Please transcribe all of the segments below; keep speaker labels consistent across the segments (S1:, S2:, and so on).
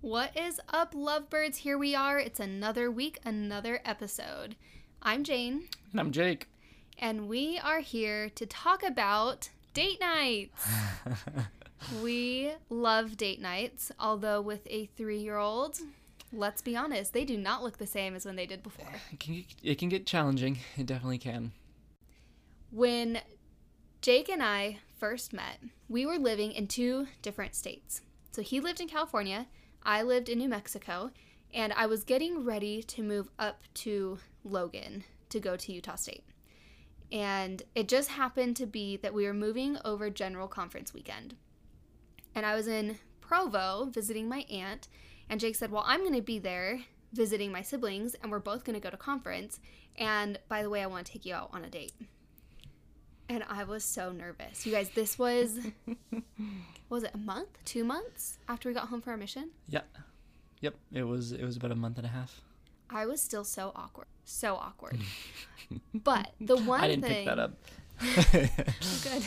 S1: What is up, lovebirds? Here we are. It's another week, another episode. I'm Jane,
S2: And I'm Jake.
S1: and we are here to talk about date nights. we love date nights, although with a three year old, let's be honest, they do not look the same as when they did before.
S2: It can, get, it can get challenging. It definitely can.
S1: When Jake and I first met, we were living in two different states. So he lived in California, I lived in New Mexico, and I was getting ready to move up to Logan to go to Utah State. And it just happened to be that we were moving over General Conference weekend. And I was in Provo visiting my aunt, and Jake said, Well, I'm going to be there visiting my siblings, and we're both going to go to conference. And by the way, I want to take you out on a date and I was so nervous. You guys, this was was it a month, two months after we got home from our mission?
S2: Yeah. Yep. It was it was about a month and a half.
S1: I was still so awkward, so awkward. but the one
S2: I didn't
S1: thing
S2: pick that up.
S1: good,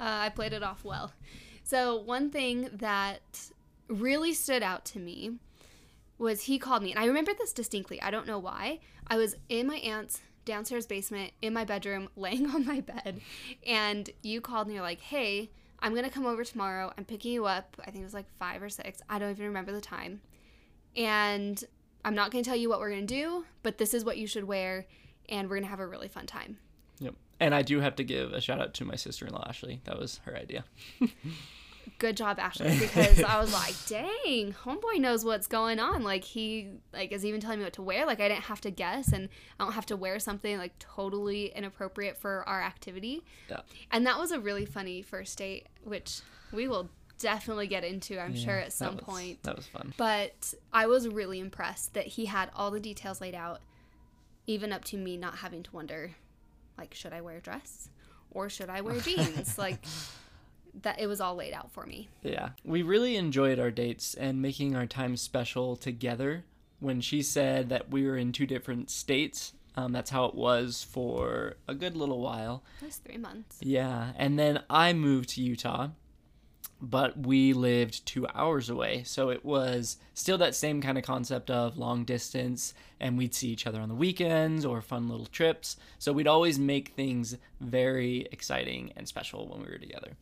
S1: uh, I played it off well. So one thing that really stood out to me was he called me, and I remember this distinctly. I don't know why. I was in my aunt's downstairs basement in my bedroom laying on my bed and you called and you're like hey i'm gonna come over tomorrow i'm picking you up i think it was like five or six i don't even remember the time and i'm not gonna tell you what we're gonna do but this is what you should wear and we're gonna have a really fun time
S2: Yep. And I do have to give a shout out to my sister in law Ashley. That was her idea.
S1: good job ashley because i was like dang homeboy knows what's going on. Like he like is even telling me what to wear. Like i didn't have to guess and i don't have to wear something like totally inappropriate for our activity.
S2: Yeah.
S1: and that was a really funny first date which we will definitely get into i'm sure at some
S2: that was-
S1: point.
S2: That was fun.
S1: but i was really impressed that he had all the details laid out even up to me not having to wonder like should i wear a dress or should i wear jeans? Like that it was all laid out for me
S2: Yeah. We really enjoyed our dates and making our time special together. When she said that we were in two different states, um, that's how it was for a good little while.
S1: It was three months.
S2: Yeah, and then I moved to Utah, but we lived two hours away. So it was still that same kind of concept of long distance, and we'd see each other on the weekends or fun little trips. So we'd always make things very exciting and special when we were together.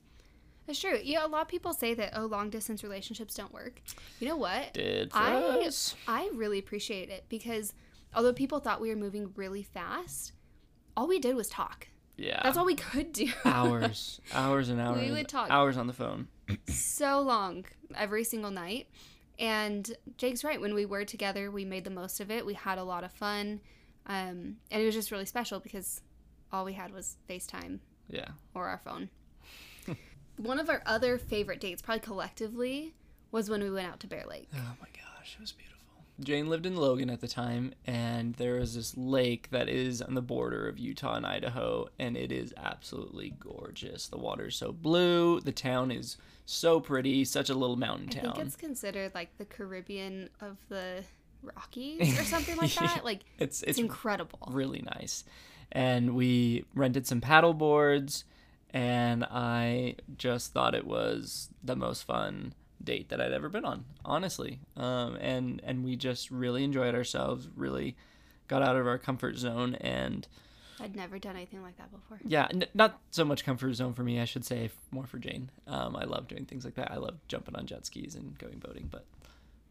S1: It's true. Yeah, a lot of people say that oh, long distance relationships don't work. You know what?
S2: Did for
S1: I
S2: us.
S1: I really appreciate it because although people thought we were moving really fast, all we did was talk.
S2: Yeah.
S1: That's all we could do.
S2: hours, hours and hours.
S1: We would talk.
S2: Hours on the phone.
S1: so long every single night. And Jake's right. When we were together, we made the most of it. We had a lot of fun, um, and it was just really special because all we had was FaceTime
S2: Yeah.
S1: or our phone. One of our other favorite dates, probably collectively, was when we went out to Bear Lake.
S2: Oh my gosh, it was beautiful. Jane lived in Logan at the time, and there is this lake that is on the border of Utah and Idaho, and it is absolutely gorgeous. The water's so blue, the town is so pretty, such a little mountain town.
S1: I
S2: town.
S1: think it's considered like the Caribbean of the Rockies or something like that. Like
S2: it's
S1: it's
S2: it's
S1: incredible.
S2: really nice. And we rented some paddle boards, and I just thought it was the most fun date that I'd ever been on, honestly. Um, and and we just really enjoyed ourselves, really got out of our comfort zone, and
S1: I'd never done anything like that before.
S2: yeah, n- not so much comfort zone for me, I should say, more for Jane. Um, I love doing things like that. I love jumping on jet skis and going boating, but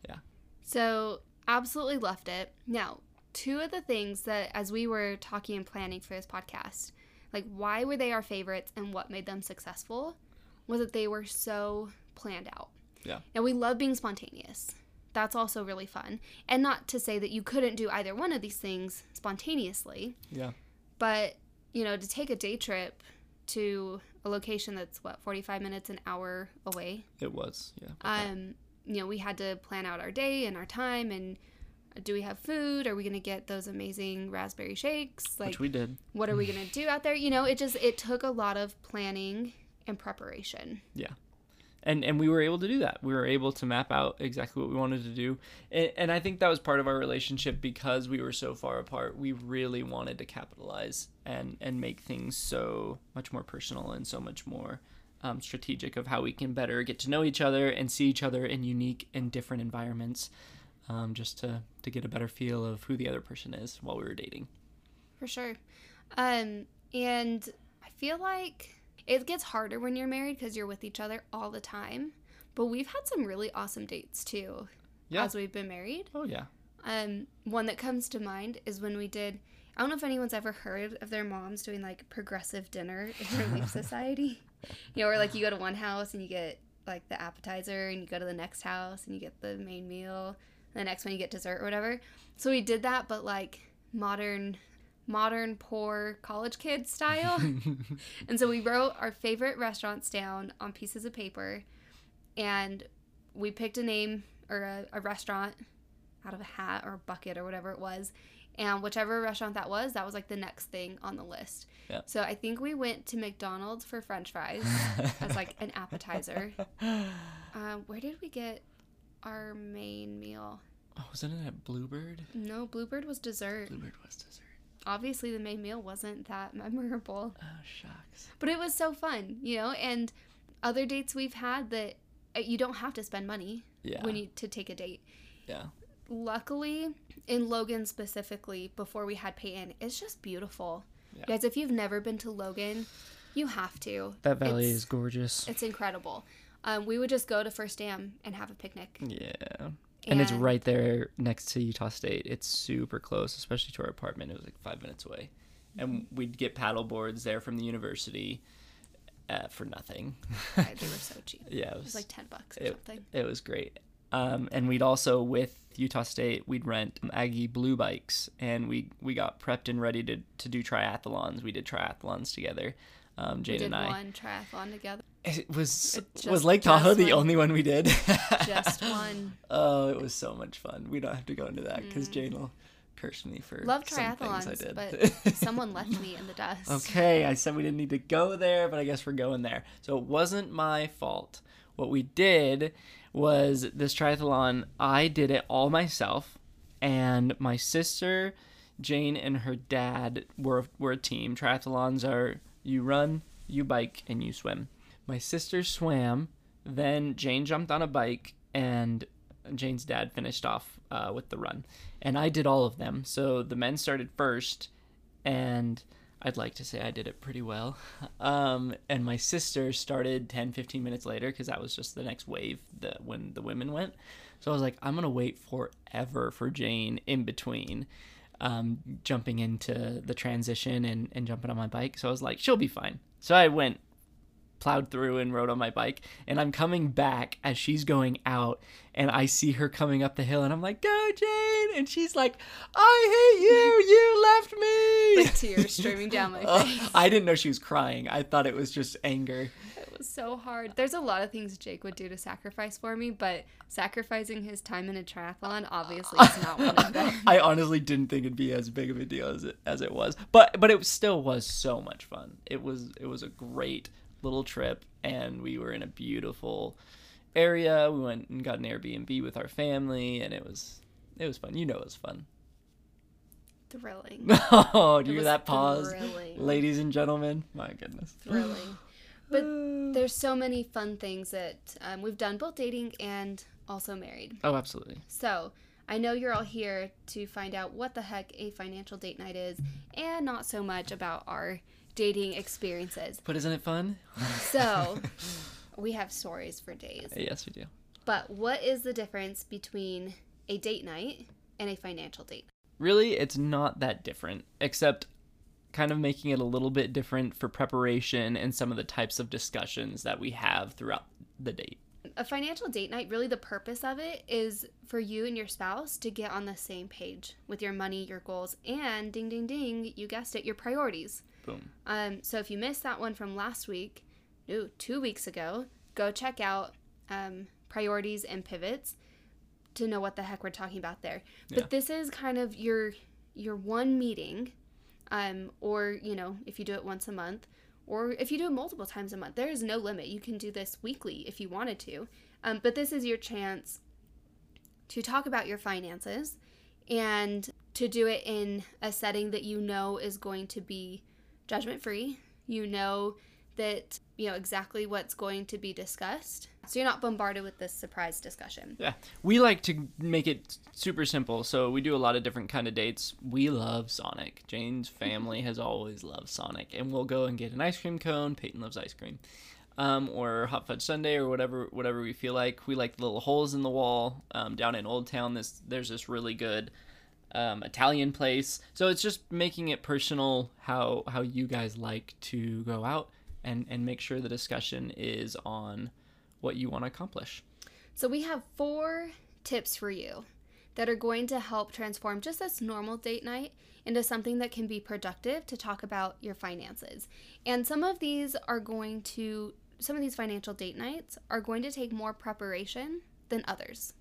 S2: yeah.
S1: So absolutely loved it. Now, two of the things that as we were talking and planning for this podcast, like why were they our favorites and what made them successful, was that they were so planned out.
S2: Yeah.
S1: Now we love being spontaneous. That's also really fun. And not to say that you couldn't do either one of these things spontaneously,
S2: yeah,
S1: but you know, to take a day trip to a location that's what 45 minutes an hour away
S2: it was. Yeah.
S1: um, you know, we had to plan out our day and our time and do we have food? Are we going to get those amazing raspberry shakes? Like,
S2: Which we did.
S1: what are we going to do out there? You know, it just, it took a lot of planning and preparation. Yeah.
S2: And and we were able to do that. We were able to map out exactly what we wanted to do, and, and I think that was part of our relationship because we were so far apart. We really wanted to capitalize and and make things so much more personal and so much more um, strategic of how we can better get to know each other and see each other in unique and different environments, um, just to to get a better feel of who the other person is while we were dating.
S1: For sure. Um, and I feel like it gets harder when you're married because you're with each other all the time. But we've had some really awesome dates too
S2: Yeah.
S1: as we've been married.
S2: Oh yeah.
S1: Um, one that comes to mind is when we did. I don't know if anyone's ever heard of their moms doing like progressive dinner in Relief Society. You know, where like you go to one house and you get like the appetizer, and you go to the next house and you get the main meal. The next one you get dessert or whatever. So we did that, but like modern, modern poor college kid style. and so we wrote our favorite restaurants down on pieces of paper, and we picked a name or a, a restaurant out of a hat or a bucket or whatever it was. And whichever restaurant that was, that was like the next thing on the list.
S2: Yeah.
S1: So I think we went to McDonald's for French fries as like an appetizer. Um, where did we get our main meal?
S2: Oh, wasn't it at Bluebird?
S1: No, Bluebird was dessert.
S2: Bluebird was dessert.
S1: Obviously, the main meal wasn't that memorable,
S2: Oh shucks.
S1: but it was so fun, you know. And other dates we've had that uh, you don't have to spend money
S2: Yeah.
S1: when you to take a date.
S2: yeah.
S1: luckily in logan specifically before we had peyton it's just beautiful
S2: Yeah.
S1: guys if you've never been to logan you have to
S2: That valley
S1: It's-
S2: is gorgeous.
S1: it's incredible um, we would just go to first dam and have a picnic
S2: Yeah. And it's right there next to Utah State. It's super close, especially to our apartment. It was like five minutes away. And we'd get paddle boards there from the university uh, for nothing.
S1: They were so cheap
S2: yeah, it
S1: it
S2: was,
S1: was like 10 bucks or
S2: it,
S1: something
S2: it was great. Um, and we'd also, with Utah State, we'd rent Aggie Blue bikes and we, we got prepped and ready to, to do triathlons. We did triathlons together. Um,
S1: we
S2: Jane
S1: did
S2: and I.
S1: one triathlon together
S2: It was
S1: It
S2: was Lake Tahoe the
S1: one.
S2: only one we did.
S1: just one
S2: Oh, it was so much fun. We don't have to go into that because
S1: Mm.
S2: Jane will curse me for
S1: love
S2: some I did.
S1: but someone left me in the dust
S2: okay, I said we didn't need to go there, but I guess we're going there. So it wasn't my fault. What we did was this triathlon. I did it all myself, and my sister, Jane, and her dad were were a team. Triathlons are you run, you bike, and you swim. My sister swam, then Jane jumped on a bike, and Jane's dad finished off uh, with the run. And I did all of them. So the men started first, and I'd like to say I did it pretty well. Um, and my sister started 10, 15 minutes later because that was just the next wave that when the women went. So I was like, I'm going to wait forever for Jane in between um, jumping into the transition and, and jumping on my bike. So I was like, she'll be fine. So I went, plowed through and rode on my bike. And I'm coming back as she's going out. And I see her coming up the hill. And I'm like, go, Jane. And she's like, I hate you. You left me.
S1: tears streaming down my
S2: Oh,
S1: face
S2: I didn't know she was crying. I thought it was just anger.
S1: It was so hard. There's a lot of things Jake would do to sacrifice for me, but sacrificing his time in a triathlon obviously is not one of them.
S2: I honestly didn't think it'd be as big of a deal as it as it was, but but it still was so much fun. It was it was a great little trip, and we were in a beautiful area. We went and got an Airbnb with our family, and it was it was fun. You know, it was fun.
S1: Thrilling.
S2: Oh, do you hear that pause,
S1: thrilling.
S2: ladies and gentlemen? My goodness.
S1: Thrilling. But there's so many fun things that um, we've done both dating and also married.
S2: Oh, absolutely.
S1: So I know you're all here to find out what the heck a financial date night is and not so much about our dating experiences.
S2: But isn't it fun?
S1: So we have stories for days.
S2: Uh, yes, we do.
S1: But what is the difference between a date night and a financial date?
S2: really it's not that different except kind of making it a little bit different for preparation and some of the types of discussions that we have throughout the date
S1: A financial date night, really the purpose of it is for you and your spouse to get on the same page with your money, your goals, and ding ding ding, you guessed it, your priorities.
S2: Boom
S1: Um, so if you missed that one from last week, no, two weeks ago, go check out um, priorities and pivots to know what the heck we're talking about there. But
S2: Yeah.
S1: this is kind of your your one meeting, um, or you know if you do it once a month, or if you do it multiple times a month. There is no limit. You can do this weekly if you wanted to. Um, but this is your chance to talk about your finances and to do it in a setting that you know is going to be judgment free. You know that you know exactly what's going to be discussed. So you're not bombarded with this surprise discussion.
S2: Yeah. We like to make it super simple. So we do a lot of different kind of dates. We love Sonic. Jane's family has always loved Sonic. And we'll go and get an ice cream cone. Peyton loves ice cream. Um, or hot fudge sundae or whatever whatever we feel like. We like the little holes in the wall. Um, down in Old Town this there's this really good um, Italian place. So it's just making it personal how how you guys like to go out and and make sure the discussion is on what you want to accomplish.
S1: So we have four tips for you that are going to help transform just this normal date night into something that can be productive to talk about your finances. And some of these are going to some of these financial date nights are going to take more preparation than others.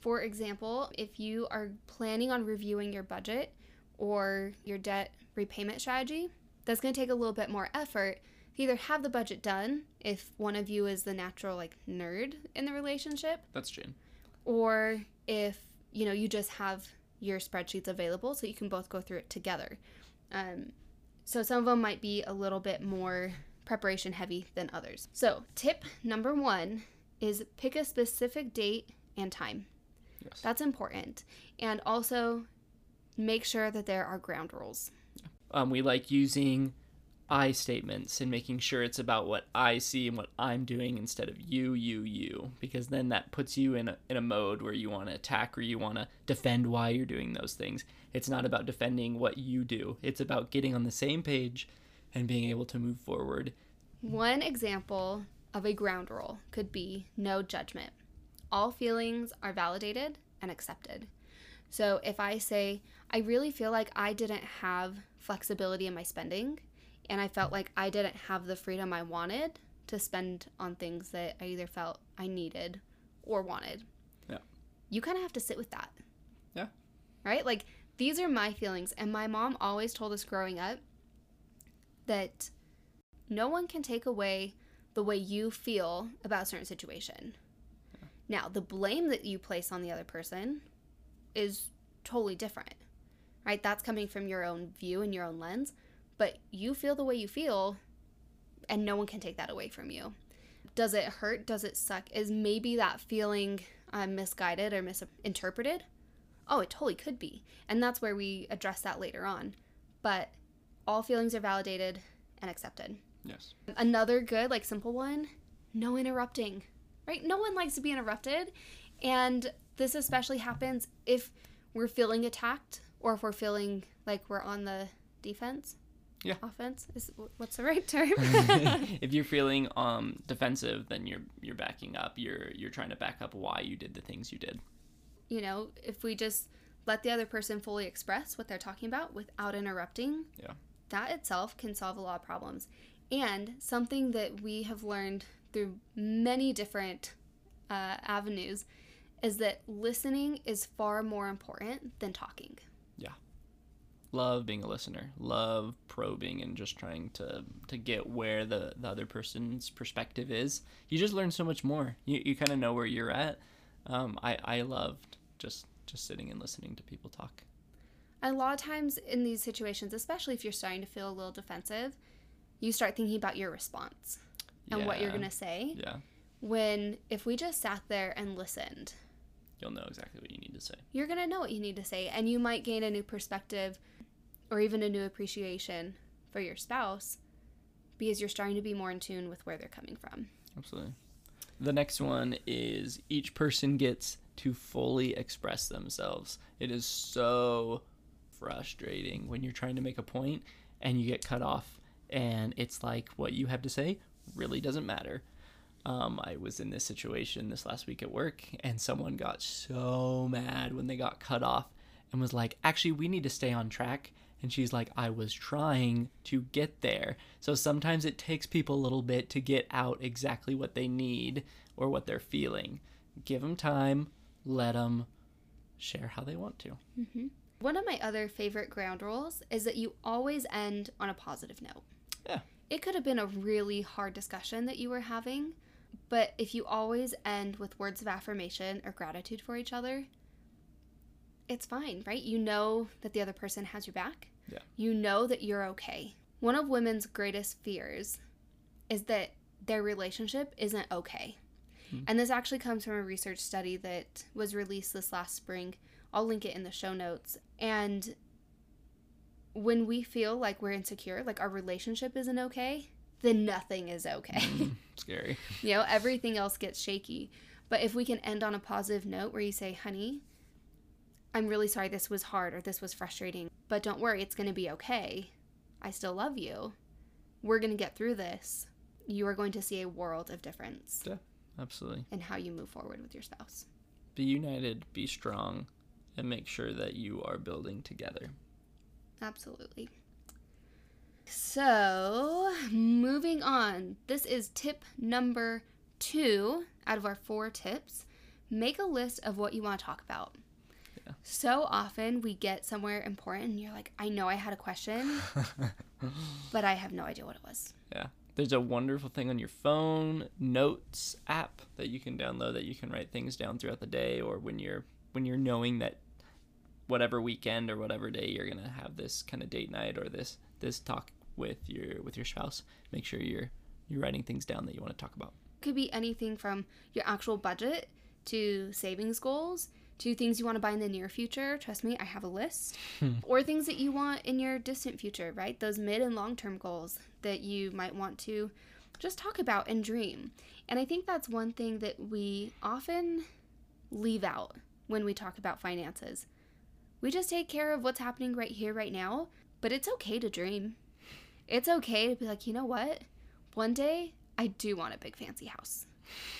S1: For example, if you are planning on reviewing your budget or your debt repayment strategy, that's going to take a little bit more effort either have the budget done if one of you is the natural like nerd in the relationship,
S2: That's Jane.
S1: or if you know you just have your spreadsheets available so you can both go through it together. Um, so some of them might be a little bit more preparation heavy than others. So tip number one is pick a specific date and time.
S2: Yes.
S1: That's important, and also make sure that there are ground rules.
S2: Um, we like using I statements and making sure it's about what I see and what I'm doing instead of you, you, you, because then that puts you in a, in a mode where you want to attack or you want to defend why you're doing those things. It's not about defending what you do, it's about getting on the same page and being able to move forward.
S1: One example of a ground rule could be no judgment. All feelings are validated and accepted. So if I say, I really feel like I didn't have flexibility in my spending, and I felt like I didn't have the freedom I wanted to spend on things that I either felt I needed or wanted.
S2: Yeah.
S1: You kind of have to sit with that.
S2: Yeah.
S1: Right? Like, these are my feelings. And my mom always told us growing up that no one can take away the way you feel about a certain situation. Now, the blame that you place on the other person is totally different, right? That's coming from your own view and your own lens, but you feel the way you feel, and no one can take that away from you. Does it hurt? Does it suck? Is maybe that feeling um, misguided or misinterpreted? Oh, it totally could be. And that's where we address that later on. But all feelings are validated and accepted.
S2: Yes.
S1: Another good, like simple one no interrupting, right? No one likes to be interrupted. And this especially happens if we're feeling attacked or if we're feeling like we're on the defense.
S2: Yeah.
S1: Offense is what's the right term?
S2: if you're feeling um defensive, then you're you're backing up. You're you're trying to back up why you did the things you did.
S1: you know, if we just let the other person fully express what they're talking about without interrupting,
S2: Yeah.
S1: that itself can solve a lot of problems. And something that we have learned through many different uh, avenues is that listening is far more important than talking. Yeah.
S2: Love being a listener. Love probing and just trying to to get where the the other person's perspective is. You just learn so much more. You you kind of know where you're at. Um, I I loved just just sitting and listening to people talk.
S1: A lot of times in these situations, especially if you're starting to feel a little defensive, you start thinking about your response and what you're going to say.
S2: Yeah.
S1: When if we just sat there and listened,
S2: You'll know exactly what you need to say.
S1: you're going to know what you need to say and you might gain a new perspective or even a new appreciation for your spouse because you're starting to be more in tune with where they're coming from.
S2: Absolutely. The next one is each person gets to fully express themselves. It is so frustrating when you're trying to make a point and you get cut off, and it's like what you have to say really doesn't matter. Um, I was in this situation this last week at work, and someone got so mad when they got cut off and was like, Actually, we need to stay on track. And she's like, I was trying to get there. So sometimes it takes people a little bit to get out exactly what they need or what they're feeling. Give them time, let them share how they want to.
S1: One of my other favorite ground rules is that you always end on a positive note.
S2: Yeah.
S1: It could have been a really hard discussion that you were having, but if you always end with words of affirmation or gratitude for each other, it's fine, right? You know that the other person has your back.
S2: Yeah.
S1: You know that you're okay. One of women's greatest fears is that their relationship isn't okay. Hmm. And this actually comes from a research study that was released this last spring. I'll link it in the show notes. And when we feel like we're insecure, like our relationship isn't okay, then nothing is okay.
S2: Mm, scary.
S1: you know, everything else gets shaky. But if we can end on a positive note where you say, honey, I'm really sorry this was hard or this was frustrating, but don't worry, it's going to be okay. I still love you. We're going to get through this. You are going to see a world of difference
S2: Yeah, absolutely.
S1: in how you move forward with your spouse.
S2: Be united, be strong, and make sure that you are building together.
S1: Absolutely. So, moving on. This is tip number two out of our four tips. Make a list of what you want to talk about.
S2: Yeah.
S1: So often we get somewhere important and you're like, I know I had a question, but I have no idea what it was.
S2: Yeah. There's a wonderful thing on your phone, notes app that you can download that you can write things down throughout the day or when you're when you're knowing that whatever weekend or whatever day you're to have this kind of date night or this this talk with your with your spouse, make sure you're you're writing things down that you want to talk about.
S1: Could be anything from your actual budget to savings goals to things you want to buy in the near future. Trust me, I have a list. or things that you want in your distant future, right? Those mid and long term goals that you might want to just talk about and dream. And I think that's one thing that we often leave out when we talk about finances. We just take care of what's happening right here, right now, but it's okay to dream. It's okay to be like, you know what? One day I do want a big fancy house.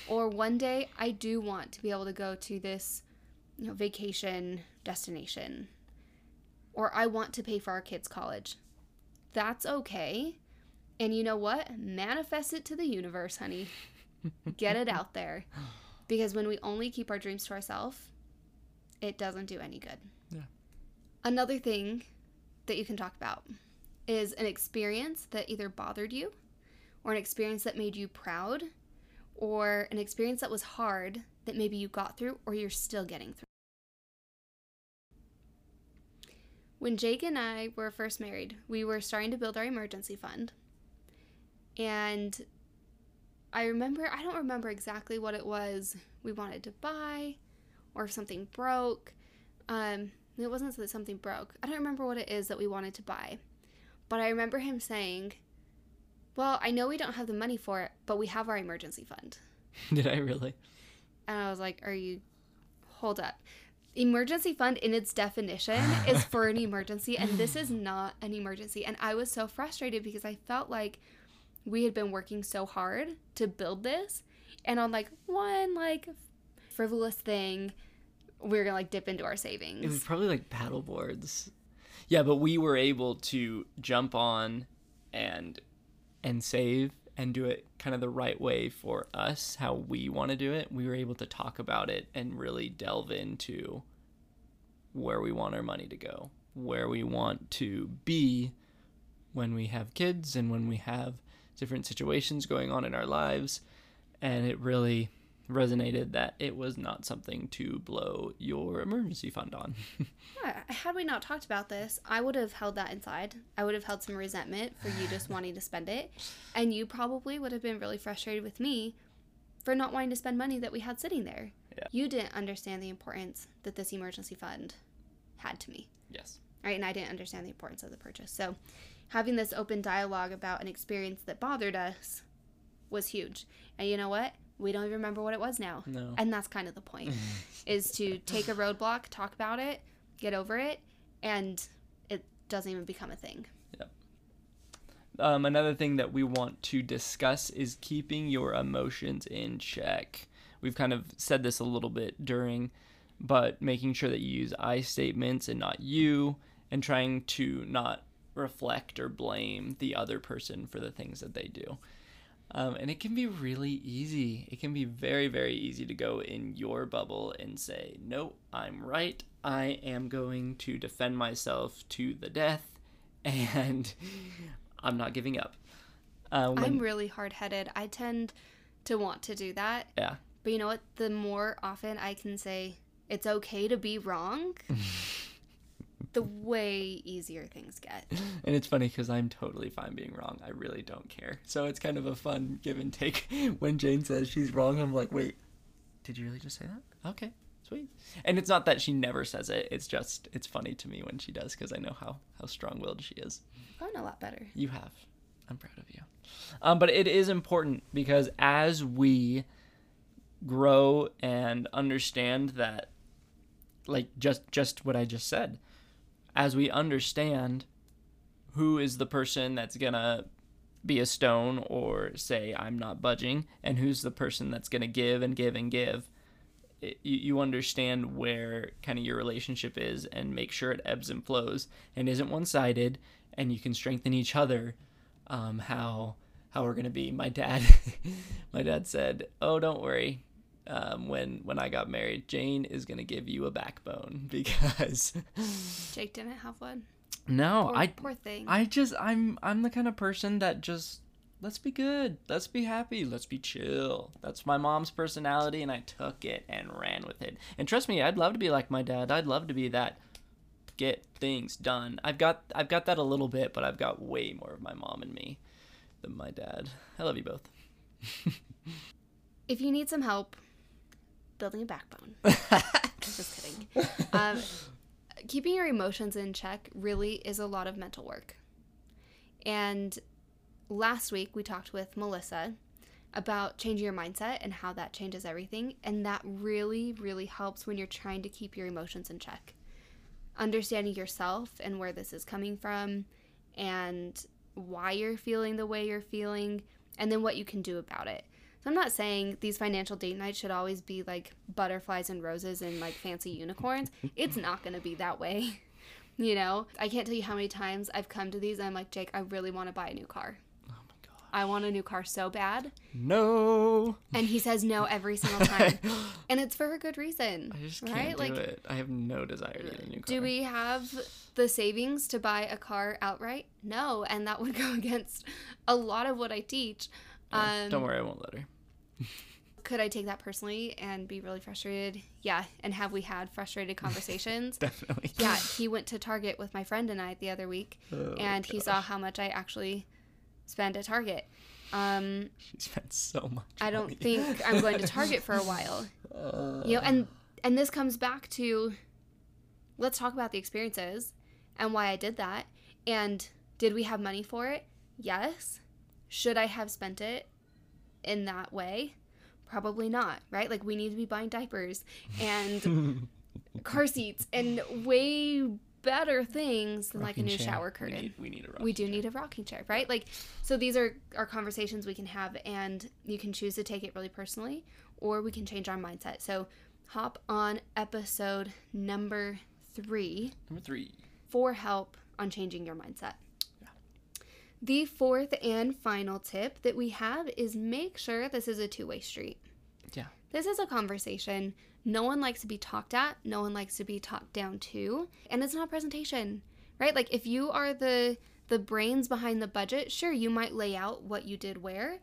S1: Or one day I do want to be able to go to this you know, vacation destination. Or I want to pay for our kids' college. That's okay. And you know what? Manifest it to the universe, honey. Get it out there. Because when we only keep our dreams to ourselves, it doesn't do any good. Another thing that you can talk about is an experience that either bothered you, or an experience that made you proud, or an experience that was hard that maybe you got through or you're still getting through. When Jake and I were first married, we were starting to build our emergency fund. And I remember, I don't remember exactly what it was we wanted to buy or if something broke. Um, it wasn't that something broke. I don't remember what it is that we wanted to buy. But I remember him saying, Well, I know we don't have the money for it, but we have our emergency fund.
S2: Did I really?
S1: And I was like, Are you. Hold up. Emergency fund, in its definition, is for an emergency, and this is not an emergency. And I was so frustrated because I felt like we had been working so hard to build this, and on like one like frivolous thing, we are gonna like dip into our savings.
S2: It was probably like paddle boards. Yeah, but we were able to jump on and and save and do it kind of the right way for us, how we want to do it. We were able to talk about it and really delve into where we want our money to go, where we want to be when we have kids and when we have different situations going on in our lives. And it really resonated that it was not something to blow your emergency fund on.
S1: Yeah, had we not talked about this, I would have held that inside. I would have held some resentment for you just wanting to spend it. And you probably would have been really frustrated with me for not wanting to spend money that we had sitting there.
S2: Yeah.
S1: You didn't understand the importance that this emergency fund had to me.
S2: yes.
S1: Right? And I didn't understand the importance of the purchase. So having this open dialogue about an experience that bothered us was huge. And you know what? We don't even remember what it was now.
S2: No.
S1: And that's kind of the point is to take a roadblock, talk about it, get over it, and it doesn't even become a thing.
S2: Um, another thing that we want to discuss is keeping your emotions in check. We've kind of said this a little bit during, but making sure that you use I statements and not you, and trying to not reflect or blame the other person for the things that they do. Um, and it can be really easy. It can be very, very easy to go in your bubble and say, No, I'm right. I am going to defend myself to the death, and I'm not giving up. Uh, when-
S1: I'm really hard headed. I tend to want to do that.
S2: yeah,
S1: But you know what? The more often I can say, it's okay to be wrong, the way easier things get.
S2: And it's funny because I'm totally fine being wrong. I really don't care. So it's kind of a fun give and take. When Jane says she's wrong, I'm like, wait, did you really just say that? Okay, sweet. And it's not that she never says it. It's just it's funny to me when she does because I know how how strong willed she is.
S1: Gotten a lot better.
S2: You have. I'm proud of you. Um, but it is important because as we grow and understand that, like just just what I just said, as we understand who is the person that's gonna be a stone or say I'm not budging, and who's the person that's gonna give and give and give. It, you, you understand where kind of your relationship is and make sure it ebbs and flows and isn't one-sided and you can strengthen each other um, how how we're gonna be. My dad, my dad said, "Oh, don't worry. Um, when when I got married, Jane is gonna give you a backbone because
S1: Jake didn't have one.
S2: no,
S1: Poor,
S2: I
S1: poor thing.
S2: I just I'm I'm the kind of person that just let's be good, let's be happy, let's be chill. That's my mom's personality, and I took it and ran with it. And trust me, I'd love to be like my dad. I'd love to be that get things done. I've got I've got that a little bit, but I've got way more of my mom and me than my dad. I love you both.
S1: if you need some help building a backbone, just kidding. Um, keeping your emotions in check really is a lot of mental work. And last week we talked with Melissa about changing your mindset and how that changes everything. And that really, really helps when you're trying to keep your emotions in check. Understanding yourself and where this is coming from and why you're feeling the way you're feeling, and then what you can do about it. So I'm not saying these financial date nights should always be like butterflies and roses and like fancy unicorns. It's not going to be that way. You know, I can't tell you how many times I've come to these and I'm like, Jake, I really want to buy a new car.
S2: Oh my god.
S1: I want a new car so bad.
S2: No.
S1: And he says no every single time. and it's for a good reason.
S2: I just can't
S1: right?
S2: do
S1: like
S2: it. I have no desire to get a new car.
S1: do we have the savings to buy a car outright? No, and that would go against a lot of what I teach.
S2: Yeah,
S1: Um,
S2: Don't worry, I won't let her.
S1: Could I take that personally and be really frustrated? Yeah. And have we had frustrated conversations?
S2: Definitely.
S1: yeah. He went to Target with my friend and I the other week,
S2: Oh,
S1: and he saw how much I actually spend at Target. Um,
S2: She spent so much.
S1: I don't
S2: money.
S1: think I'm going to Target for a while.
S2: Uh,
S1: You know, and and this comes back to let's talk about the experiences and why I did that. And did we have money for it? Yes. Should I have spent it in that way? Probably not, right? Like we need to be buying diapers and car seats and way better things than like a new
S2: chair.
S1: shower
S2: We
S1: curtain
S2: need, we need a
S1: we
S2: rocking
S1: do need a rocking chair, right? Like, so these are our conversations we can have, and you can choose to take it really personally, or we can change our mindset. So, hop on episode number three
S2: Number three.
S1: for help on changing your mindset. The fourth and final tip that we have is make sure this is a two way street.
S2: Yeah.
S1: This is a conversation. No one likes to be talked at, no one likes to be talked down to, and it's not a presentation, right? Like if you are the the brains behind the budget, sure you might lay out what you did where,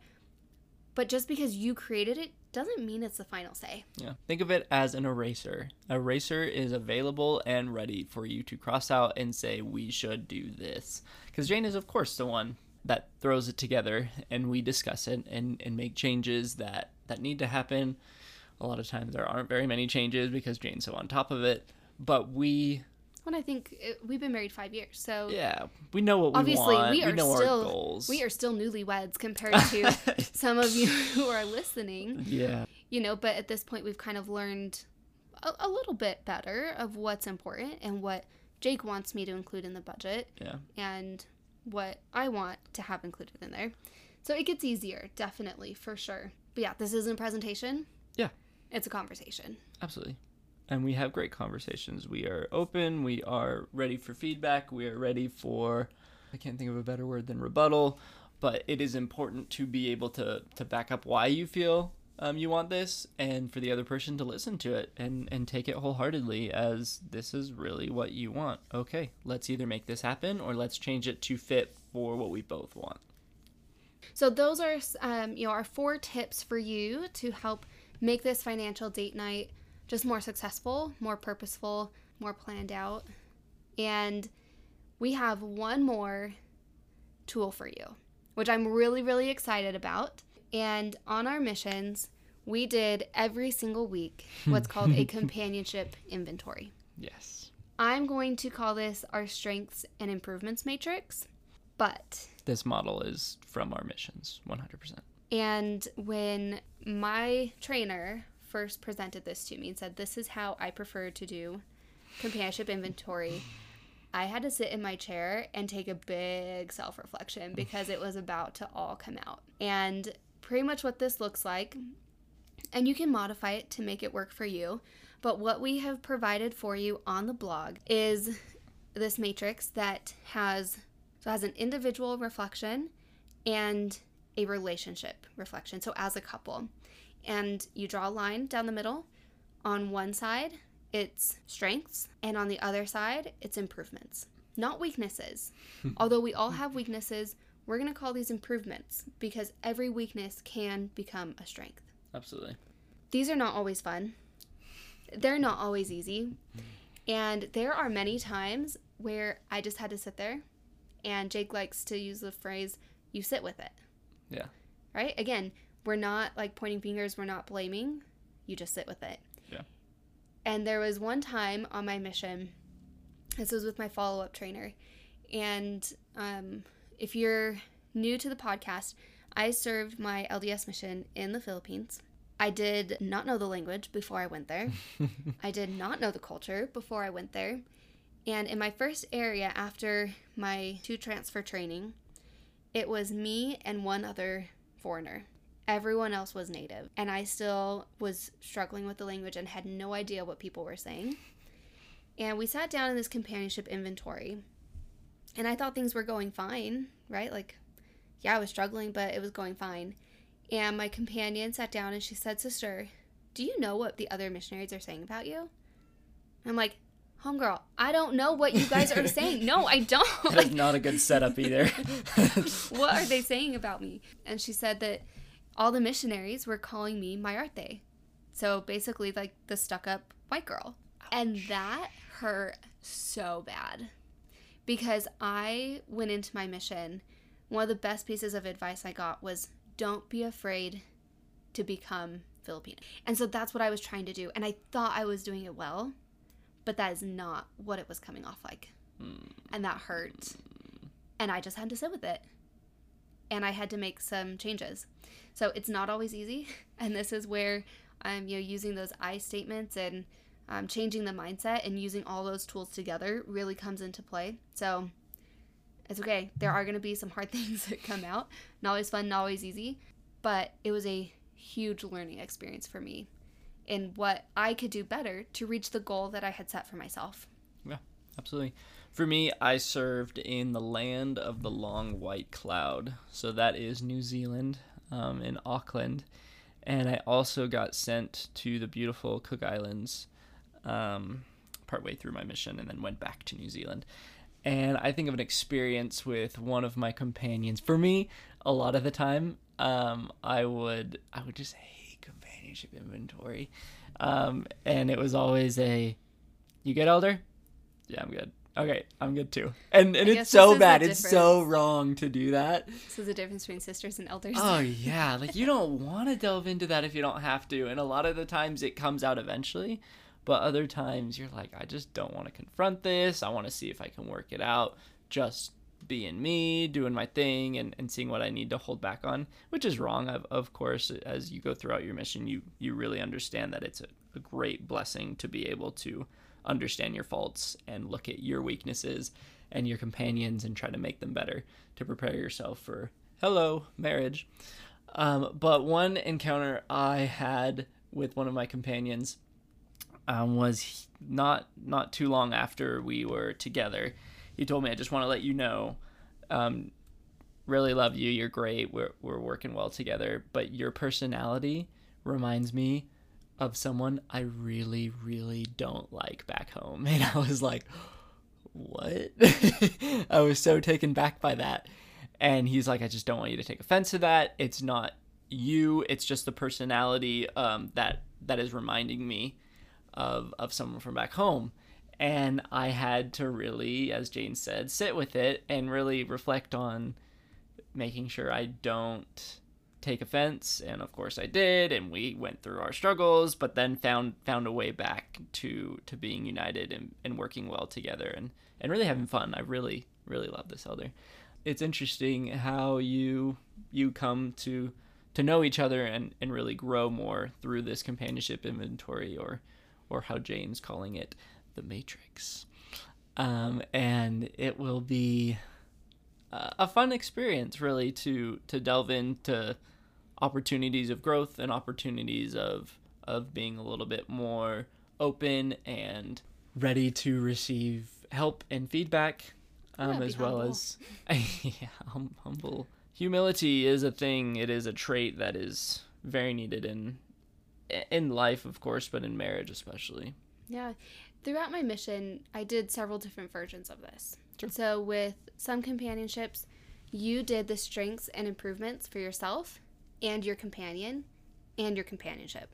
S1: but just because you created it doesn't mean it's the final say.
S2: Yeah. Think of it as an eraser. Eraser is available and ready for you to cross out and say, we should do this. Because Jane is, of course, the one that throws it together and we discuss it and, and make changes that, that need to happen. A lot of times there aren't very many changes because Jane's so on top of it. But we,
S1: When I think it, we've been married five years, so
S2: yeah, we know what we
S1: obviously
S2: want.
S1: we are
S2: know
S1: still
S2: our goals.
S1: we are still newlyweds compared to some of you who are listening.
S2: yeah.
S1: you know, but at this point, we've kind of learned a, a little bit better of what's important and what Jake wants me to include in the budget
S2: Yeah.
S1: and what I want to have included in there. So it gets easier, definitely, for sure. But yeah, this isn't a presentation.
S2: Yeah.
S1: It's a conversation.
S2: Absolutely. And we have great conversations. We are open. We are ready for feedback. We are ready for, I can't think of a better word than rebuttal, but it is important to be able to, to back up why you feel um, you want this and for the other person to listen to it and, and take it wholeheartedly as this is really what you want. Okay, let's either make this happen or let's change it to fit for what we both want.
S1: So those are, um, you know, our four tips for you to help make this financial date night just more successful, more purposeful, more planned out. And we have one more tool for you, which I'm really, really excited about. And on our missions, we did every single week what's called a companionship inventory.
S2: Yes.
S1: I'm going to call this our strengths and improvements matrix, but
S2: This model is from our missions, 100%.
S1: and when my trainer first presented this to me and said, This is how I prefer to do companionship inventory, I had to sit in my chair and take a big self reflection because it was about to all come out. And pretty much what this looks like, and you can modify it to make it work for you, but what we have provided for you on the blog is this matrix that has so has an individual reflection and a relationship reflection. So as a couple. And you draw a line down the middle. On one side, it's strengths, and on the other side, it's improvements. Not weaknesses. Hmm. Although we all have weaknesses, we're going to call these improvements because every weakness can become a strength.
S2: Absolutely.
S1: These are not always fun. They're not always easy. Hmm. And there are many times where I just had to sit there, and Jake likes to use the phrase, you sit with it.
S2: Yeah.
S1: Right? Again, we're not like pointing fingers, we're not blaming. You just sit with it.
S2: Yeah.
S1: And there was one time on my mission, this was with my follow up trainer. And um, if you're new to the podcast, I served my LDS mission in the Philippines. I did not know the language before I went there. I did not know the culture before I went there. And in my first area after my two transfer training, it was me and one other foreigner. Everyone else was native. And I still was struggling with the language and had no idea what people were saying. And we sat down in this companionship inventory. And I thought things were going fine, right? Like, yeah, I was struggling, but it was going fine. And my companion sat down and she said, Sister, do you know what the other missionaries are saying about you? I'm like, Homegirl, I don't know what you guys are saying. No, I don't.
S2: That's not a good setup either.
S1: what are they saying about me? And she said that all the missionaries were calling me maarte. So basically, like the stuck up white girl. And that hurt so bad because I went into my mission. One of the best pieces of advice I got was don't be afraid to become Filipino. And so that's what I was trying to do. And I thought I was doing it well, but that is not what it was coming off like. Hmm. And that hurt. And I just had to sit with it. And I had to make some changes. So it's not always easy. And this is where I'm you know using those I statements and um, changing the mindset and using all those tools together really comes into play. So it's okay. There are going to be some hard things that come out. Not always fun, not always easy, but it was a huge learning experience for me in what I could do better to reach the goal that I had set for myself.
S2: Yeah, absolutely. For me, I served in the land of the long white cloud. So that is New Zealand um, in Auckland. And I also got sent to the beautiful Cook Islands um, partway through my mission and then went back to New Zealand. And I think of an experience with one of my companions. For me, a lot of the time, um, I would I would just hate companionship inventory, um, and it was always a, you get older, yeah, I'm good. Okay, I'm good too. And and
S1: I
S2: it's so
S1: this is the
S2: bad. It's so wrong to do that.
S1: This is the difference between sisters and elders.
S2: Oh yeah, like you don't want to delve into that if you don't have to. And a lot of the times it comes out eventually, but other times you're like, I just don't want to confront this. I want to see if I can work it out. Just being me, doing my thing, and, and seeing what I need to hold back on, which is wrong. Of, of course, as you go throughout your mission, you you really understand that it's a, a great blessing to be able to understand your faults and look at your weaknesses and your companions and try to make them better to prepare yourself for hello marriage. Um, but one encounter i had with one of my companions um, was not not too long after we were together. He told me i just want to let you know um, really love you you're great we're, we're working well together but your personality reminds me of someone I really, really don't like back home. And I was like, what? I was so taken back by that. And he's like, I just don't want you to take offense to that. It's not you. It's just the personality um, that that is reminding me of of someone from back home. And I had to really, as Jane said, sit with it and really reflect on making sure I don't take offense and of course I did and we went through our struggles but then found found a way back to to being united and, and working well together and and really having fun. I really really love this elder. It's interesting how you you come to to know each other and and really grow more through this companionship inventory or or how Jane's calling it the matrix. Um and it will be a fun experience really to to delve into opportunities of growth and opportunities of of being a little bit more open and ready to receive help and feedback um, as well humble. as yeah, hum- humble. Humility is a thing. It is a trait that is very needed in in life of course but in marriage especially.
S1: Yeah. Throughout my mission i did several different versions of this. Sure. so with some companionships you did the strengths and improvements for yourself and your companion and your companionship.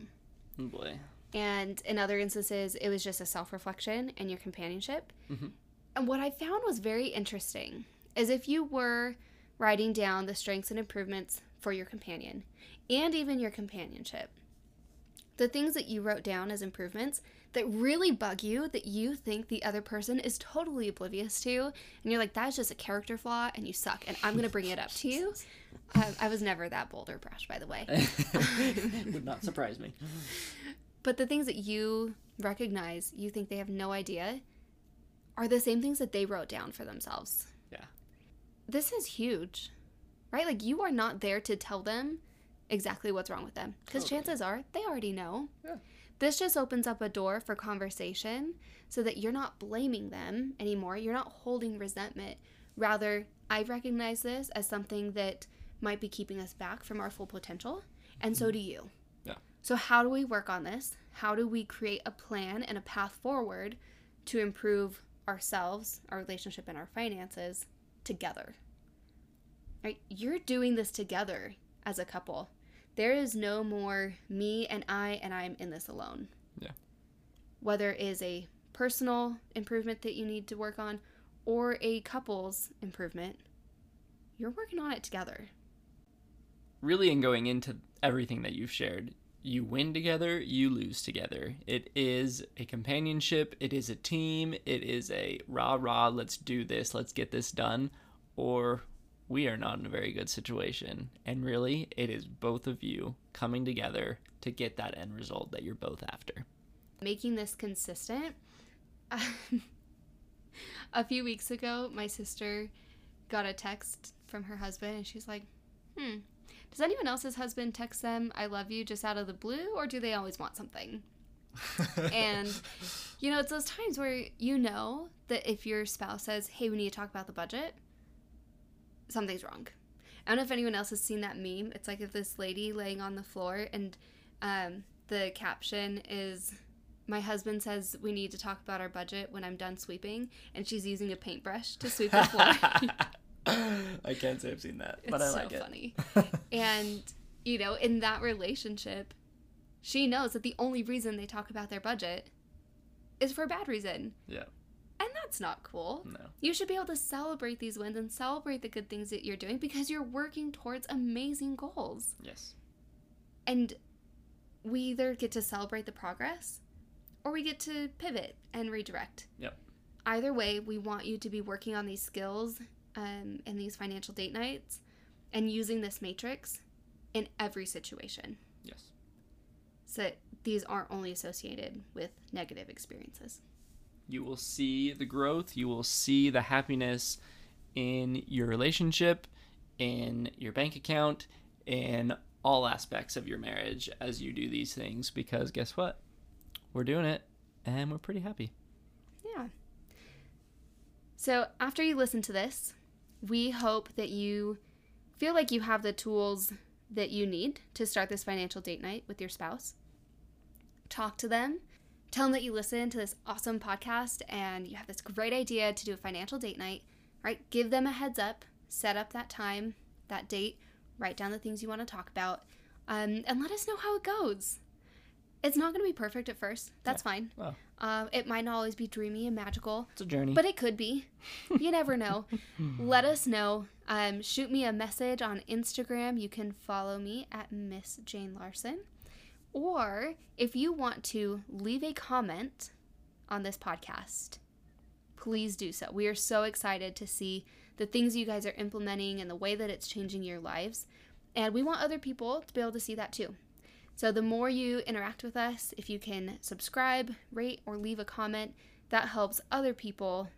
S2: Oh boy.
S1: And in other instances, it was just a self reflection and your companionship. Mm-hmm. And what I found was very interesting is if you were writing down the strengths and improvements for your companion and even your companionship, the things that you wrote down as improvements that really bug you that you think the other person is totally oblivious to and you're like that's just a character flaw and you suck and i'm going to bring it up to you. I, I, was never that bold or brash by the way.
S2: Would not surprise me.
S1: But the things that you recognize you think they have no idea are the same things that they wrote down for themselves.
S2: Yeah.
S1: This is huge right? Like you are not there to tell them exactly what's wrong with them because totally. chances are they already know
S2: yeah
S1: this just opens up a door for conversation so that you're not blaming them anymore. You're not holding resentment. Rather, I recognize this as something that might be keeping us back from our full potential, and so mm-hmm. do you.
S2: Yeah.
S1: So, how do we work on this? How do we create a plan and a path forward to improve ourselves, our relationship, and our finances together? Right? You're doing this together as a couple. There is no more me and I and I'm in this alone.
S2: Yeah.
S1: Whether it is a personal improvement that you need to work on or a couple's improvement, you're working on it together.
S2: Really, in going into everything that you've shared, you win together, you lose together. It is a companionship, it is a team, it is a rah rah, let's do this, let's get this done, or we are not in a very good situation. And really, it is both of you coming together to get that end result that you're both after.
S1: Making this consistent. a few weeks ago, my sister got a text from her husband, and she's like, hmm, does anyone else's husband text them, I love you, just out of the blue, or do they always want something? and you know, it's those times where you know that if your spouse says, "Hey, we need to talk about the budget," something's wrong. I don't know if anyone else has seen that meme. It's like if this lady laying on the floor and um, the caption is my husband says we need to talk about our budget when I'm done sweeping, and she's using a paintbrush to sweep the floor.
S2: I can't say I've seen that, but it's I like so
S1: it. funny. and you know, in that relationship, she knows that the only reason they talk about their budget is for a bad reason.
S2: Yeah.
S1: And that's not cool.
S2: No.
S1: You should be able to celebrate these wins and celebrate the good things that you're doing because you're working towards amazing goals.
S2: Yes.
S1: And we either get to celebrate the progress or we get to pivot and redirect.
S2: Yep.
S1: Either way, we want you to be working on these skills um, in these financial date nights and using this matrix in every situation.
S2: Yes.
S1: So these aren't only associated with negative experiences.
S2: You will see the growth, you will see the happiness in your relationship, in your bank account, in all aspects of your marriage as you do these things because guess what? We're doing it and we're pretty happy.
S1: Yeah. So, after you listen to this, we hope that you feel like you have the tools that you need to start this financial date night with your spouse. Talk to them Tell them that you listen to this awesome podcast and you have this great idea to do a financial date night, right? Give them a heads up, set up that time, that date, write down the things you want to talk about, um, and let us know how it goes. It's not going to be perfect at first. That's yeah. fine.
S2: Well,
S1: Um, it might not always be dreamy and magical,
S2: It's a journey.
S1: but it could be. You never know. Let us know. Um, shoot me a message on Instagram. You can follow me at Miss Jane Larson. Or if you want to leave a comment on this podcast, please do so. We are so excited to see the things you guys are implementing and the way that it's changing your lives. And we want other people to be able to see that too. So the more you interact with us, if you can subscribe, rate, or leave a comment, that helps other people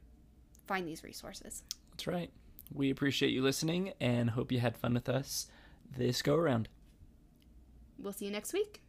S1: find these resources.
S2: That's right. We appreciate you listening and hope you had fun with us this go around.
S1: We'll see you next week.